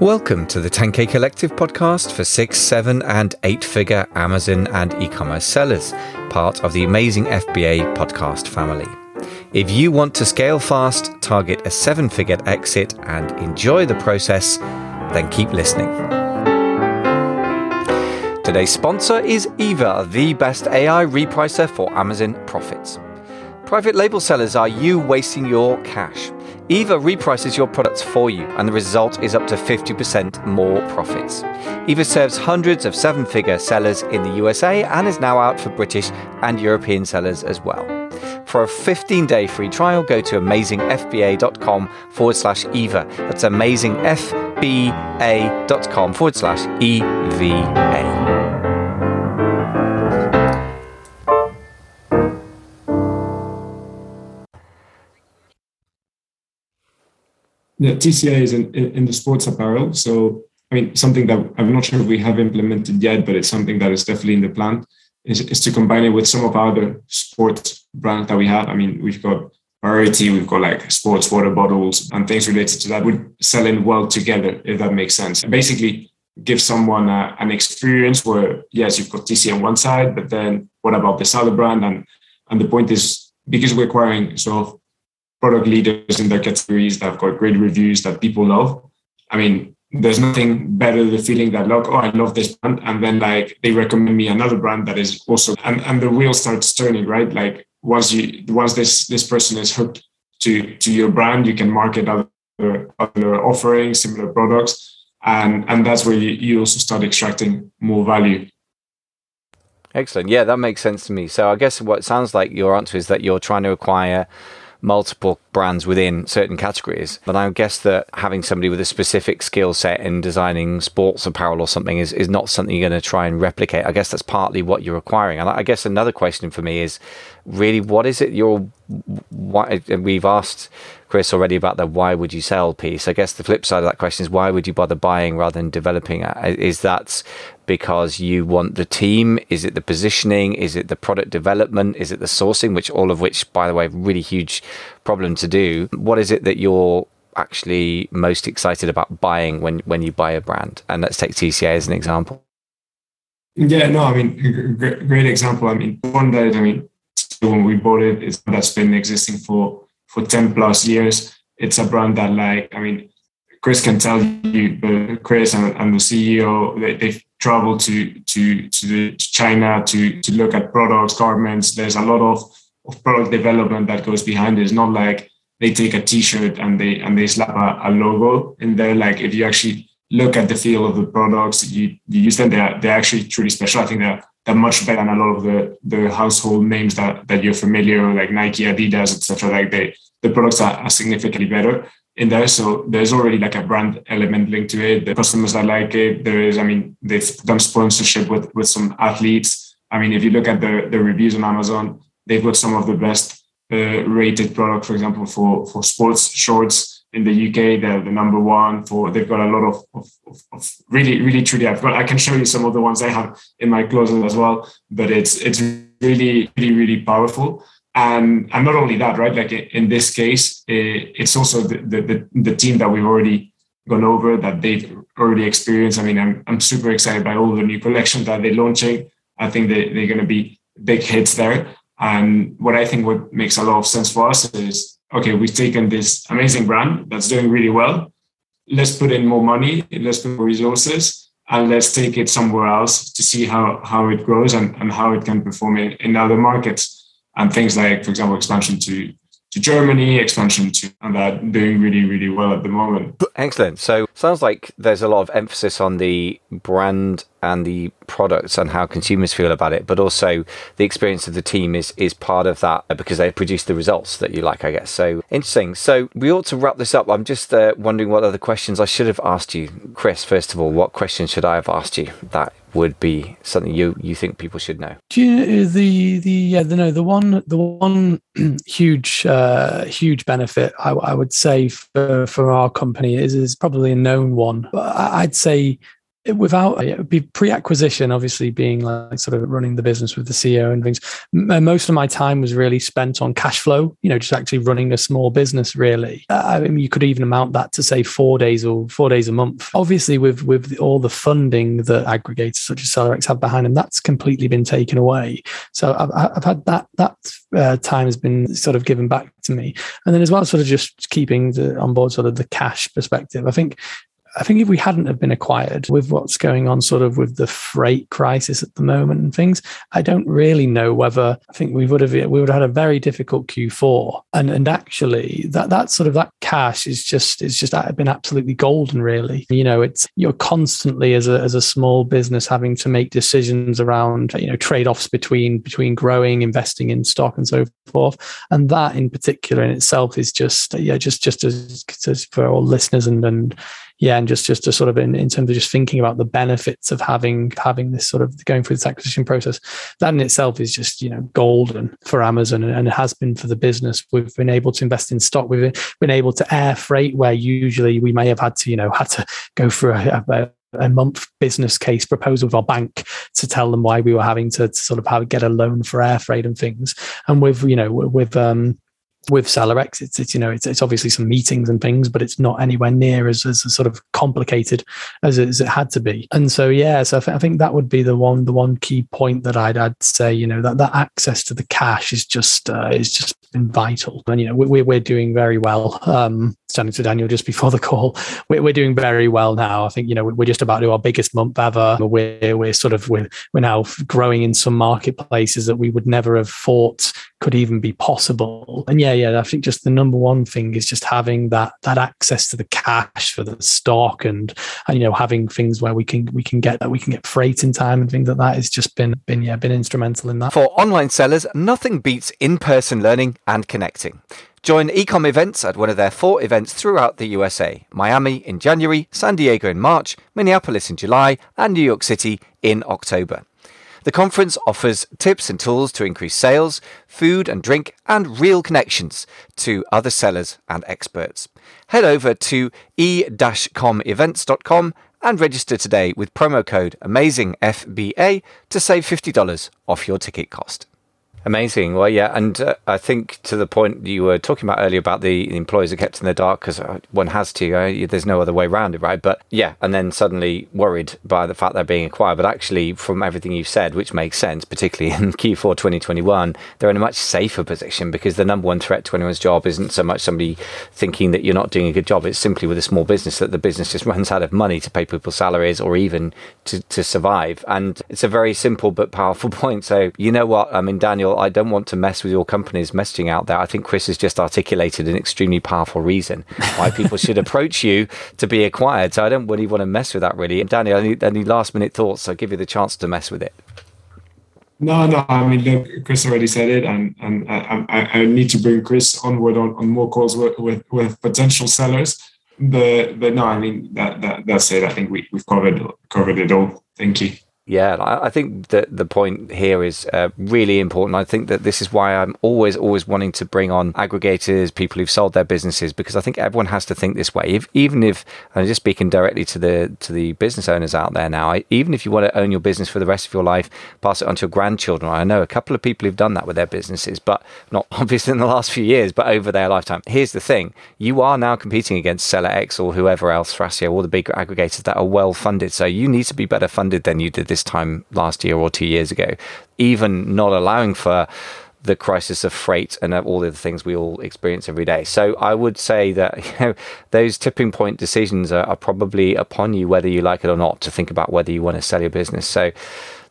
Welcome to the 10K Collective podcast for six, seven, and eight figure Amazon and e commerce sellers, part of the amazing FBA podcast family. If you want to scale fast, target a seven figure exit, and enjoy the process, then keep listening. Today's sponsor is Eva, the best AI repricer for Amazon profits. Private label sellers are you wasting your cash. Eva reprices your products for you, and the result is up to 50% more profits. Eva serves hundreds of seven figure sellers in the USA and is now out for British and European sellers as well. For a 15 day free trial, go to amazingfba.com forward slash Eva. That's amazingfba.com forward slash EVA. Yeah, TCA is in, in the sports apparel. So, I mean, something that I'm not sure if we have implemented yet, but it's something that is definitely in the plan is, is to combine it with some of our other sports brands that we have. I mean, we've got Priority, we've got like sports water bottles and things related to that would sell in well together, if that makes sense. Basically, give someone a, an experience where, yes, you've got TCA on one side, but then what about this other brand? And, and the point is, because we're acquiring sort of product leaders in their categories that have got great reviews that people love. I mean, there's nothing better than the feeling that like, oh, I love this brand. And then like they recommend me another brand that is also and, and the wheel starts turning, right? Like once you once this this person is hooked to to your brand, you can market other other offerings, similar products. And and that's where you, you also start extracting more value. Excellent. Yeah, that makes sense to me. So I guess what sounds like your answer is that you're trying to acquire multiple brands within certain categories. But I guess that having somebody with a specific skill set in designing sports apparel or something is, is not something you're going to try and replicate. I guess that's partly what you're acquiring. And I guess another question for me is really what is it you're, why, we've asked Chris already about the why would you sell piece. I guess the flip side of that question is why would you bother buying rather than developing? Is that because you want the team? Is it the positioning? Is it the product development? Is it the sourcing? Which all of which, by the way, really huge problem to do. What is it that you're actually most excited about buying when when you buy a brand? And let's take TCA as an example. Yeah, no, I mean, great, great example. I mean, one that I mean, when we bought it, it's that's been existing for for 10 plus years. It's a brand that like, I mean, Chris can tell you, but Chris and, and the CEO, they, they've traveled to to to, the, to China to to look at products, garments. There's a lot of, of product development that goes behind it. It's not like they take a T-shirt and they and they slap a, a logo in there. Like if you actually look at the feel of the products, you, you use them. They're they're actually truly special. I think they're they're much better than a lot of the the household names that that you're familiar like Nike, Adidas, etc. Like they the products are, are, significantly better in there. So there's already like a brand element linked to it. The customers that like it. There is, I mean, they've done sponsorship with with some athletes. I mean, if you look at the the reviews on Amazon, they've got some of the best uh, rated product, for example, for for sports shorts in the UK. They're the number one for. They've got a lot of, of, of, of really, really, truly. I've got. I can show you some of the ones I have in my closet as well. But it's it's really, really, really powerful. And and not only that, right? Like in this case, eh, it's also the the, the team that we've already gone over that they've already experienced. I mean, I'm I'm super excited by all the new collections that they're launching. I think they, they're going to be big hits there. And what I think what makes a lot of sense for us is okay, we've taken this amazing brand that's doing really well. Let's put in more money, let's put more resources, and let's take it somewhere else to see how, how it grows and, and how it can perform in, in other markets. And things like, for example, expansion to to Germany, expansion to and that doing really, really well at the moment. Excellent. So sounds like there's a lot of emphasis on the brand and the products and how consumers feel about it, but also the experience of the team is is part of that because they produce the results that you like, I guess. So interesting. So we ought to wrap this up. I'm just uh, wondering what other questions I should have asked you, Chris. First of all, what questions should I have asked you that would be something you you think people should know? Do you the the yeah the no the one the one huge uh, huge benefit I, I would say for for our company is is probably a known one, but I'd say without it would be pre-acquisition obviously being like sort of running the business with the ceo and things. Most of my time was really spent on cash flow you know just actually running a small business really. Uh, i mean you could even amount that to say four days or four days a month. Obviously with with all the funding that aggregators such as SellerX have behind them that's completely been taken away. So i've, I've had that that uh, time has been sort of given back to me. And then as well sort of just keeping the, on board sort of the cash perspective i think I think if we hadn't have been acquired with what's going on sort of with the freight crisis at the moment and things, I don't really know whether I think we would have we would have had a very difficult Q4. And and actually that that sort of that cash is just is just been absolutely golden really. You know, it's you're constantly as a as a small business having to make decisions around, you know, trade-offs between between growing, investing in stock and so forth. And that in particular in itself is just yeah, just just as, as for all listeners and and yeah, and just just to sort of in, in terms of just thinking about the benefits of having having this sort of going through this acquisition process, that in itself is just you know golden for Amazon and it has been for the business. We've been able to invest in stock. We've been able to air freight where usually we may have had to you know had to go through a, a a month business case proposal with our bank to tell them why we were having to, to sort of have, get a loan for air freight and things. And with you know with um, with SellerX, it's, it's you know it's, it's obviously some meetings and things, but it's not anywhere near as, as sort of complicated as it, as it had to be. And so yeah, so I, th- I, think that would be the one the one key point that I'd, I'd say you know that that access to the cash is just uh, is just been vital. And you know we, we're doing very well. Um, standing to Daniel just before the call, we're, we're doing very well now. I think you know we're just about to do our biggest month ever. We're we're sort of we're, we're now growing in some marketplaces that we would never have thought could even be possible. And yeah, yeah, I think just the number one thing is just having that that access to the cash for the stock and and you know having things where we can we can get that we can get freight in time and things like that has just been been yeah been instrumental in that. For online sellers, nothing beats in-person learning and connecting. Join Ecom Events at one of their four events throughout the USA Miami in January, San Diego in March, Minneapolis in July, and New York City in October. The conference offers tips and tools to increase sales, food and drink, and real connections to other sellers and experts. Head over to e-comevents.com and register today with promo code AMAZINGFBA to save $50 off your ticket cost. Amazing. Well, yeah, and uh, I think to the point you were talking about earlier about the employees are kept in the dark because uh, one has to. Uh, there's no other way around it, right? But yeah, and then suddenly worried by the fact they're being acquired. But actually, from everything you've said, which makes sense, particularly in Q4 2021, they're in a much safer position because the number one threat to anyone's job isn't so much somebody thinking that you're not doing a good job. It's simply with a small business that the business just runs out of money to pay people's salaries or even to, to survive. And it's a very simple but powerful point. So you know what? I mean, Daniel I don't want to mess with your company's messaging out there. I think Chris has just articulated an extremely powerful reason why people should approach you to be acquired. So I don't really want to mess with that really. And Danny, any, any last minute thoughts? So I'll give you the chance to mess with it. No, no. I mean, look, Chris already said it, and and I, I, I need to bring Chris onward on, on more calls with, with, with potential sellers. But but no, I mean that, that that's it. I think we we've covered covered it all. Thank you. Yeah, I think that the point here is uh, really important. I think that this is why I'm always, always wanting to bring on aggregators, people who've sold their businesses, because I think everyone has to think this way. If, even if, I'm just speaking directly to the to the business owners out there now, I, even if you want to own your business for the rest of your life, pass it on to your grandchildren. I know a couple of people who've done that with their businesses, but not obviously in the last few years, but over their lifetime. Here's the thing: you are now competing against Seller X or whoever else, Thrasio, all the big aggregators that are well funded. So you need to be better funded than you did this time last year or two years ago, even not allowing for the crisis of freight and all the other things we all experience every day. So I would say that you know those tipping point decisions are, are, probably upon you, whether you like it or not, to think about whether you want to sell your business. So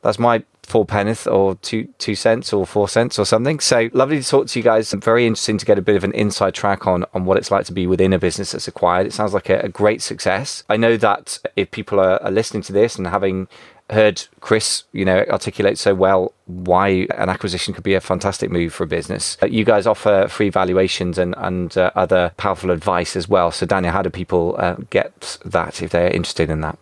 that's my four penneth or two two cents or four cents or something. So lovely to talk to you guys. Very interesting to get a bit of an inside track on on what it's like to be within a business that's acquired. It sounds like a, a great success. I know that if people are, are listening to this and having heard Chris, you know, articulate so well why an acquisition could be a fantastic move for a business. Uh, you guys offer free valuations and and uh, other powerful advice as well. So, Daniel, how do people uh, get that if they're interested in that?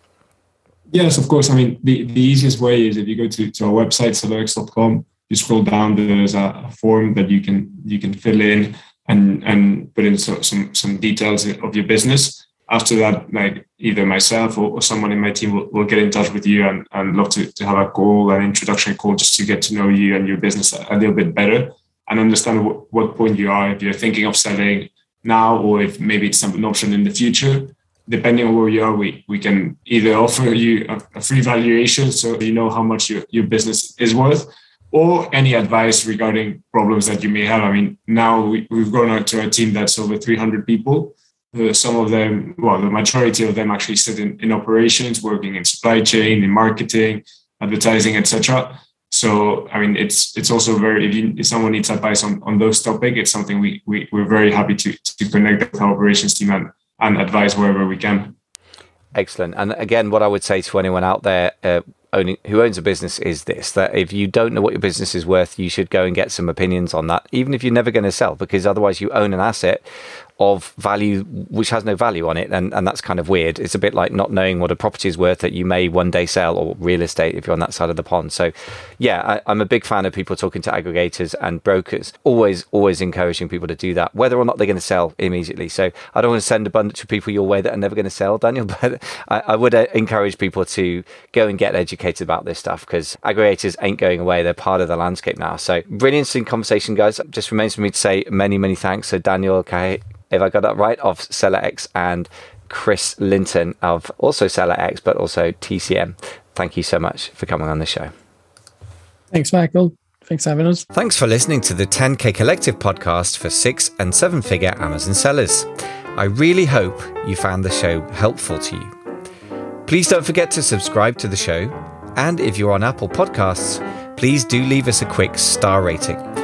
Yes, of course. I mean, the, the easiest way is if you go to, to our website, sellerx.com, you scroll down, there's a form that you can you can fill in and and put in so, some some details of your business after that, like either myself or, or someone in my team will, will, get in touch with you and, and love to, to have a call, an introduction call, just to get to know you and your business a, a little bit better and understand what, what point you are, if you're thinking of selling now or if maybe it's an option in the future. Depending on where you are, we, we can either offer you a, a free valuation so you know how much your, your business is worth or any advice regarding problems that you may have. I mean, now we, have grown out to a team that's over 300 people. Some of them, well, the majority of them actually sit in, in operations, working in supply chain, in marketing, advertising, etc. So, I mean, it's it's also very if, you, if someone needs advice on, on those topics, it's something we, we we're very happy to to connect with our operations team and, and advise wherever we can. Excellent. And again, what I would say to anyone out there, uh, owning who owns a business is this that if you don't know what your business is worth you should go and get some opinions on that even if you're never going to sell because otherwise you own an asset of value which has no value on it and, and that's kind of weird. It's a bit like not knowing what a property is worth that you may one day sell or real estate if you're on that side of the pond. So yeah I, am a big fan of people talking to aggregators and brokers always always encouraging people to do that whether or not they're going to sell immediately. So i don't want to send a bunch of people your way that are never going to sell daniel but I, I would uh, encourage people to go and get educated about this stuff because aggregators ain't going away. They're part of the landscape now. So really interesting conversation guys. Just remains for me to say many many thanks. So daniel okay if I got that right, of SellerX and Chris Linton of also SellerX, but also TCM. Thank you so much for coming on the show. Thanks, Michael. Thanks for having us. Thanks for listening to the 10K Collective podcast for six and seven figure Amazon sellers. I really hope you found the show helpful to you. Please don't forget to subscribe to the show. And if you're on Apple Podcasts, please do leave us a quick star rating.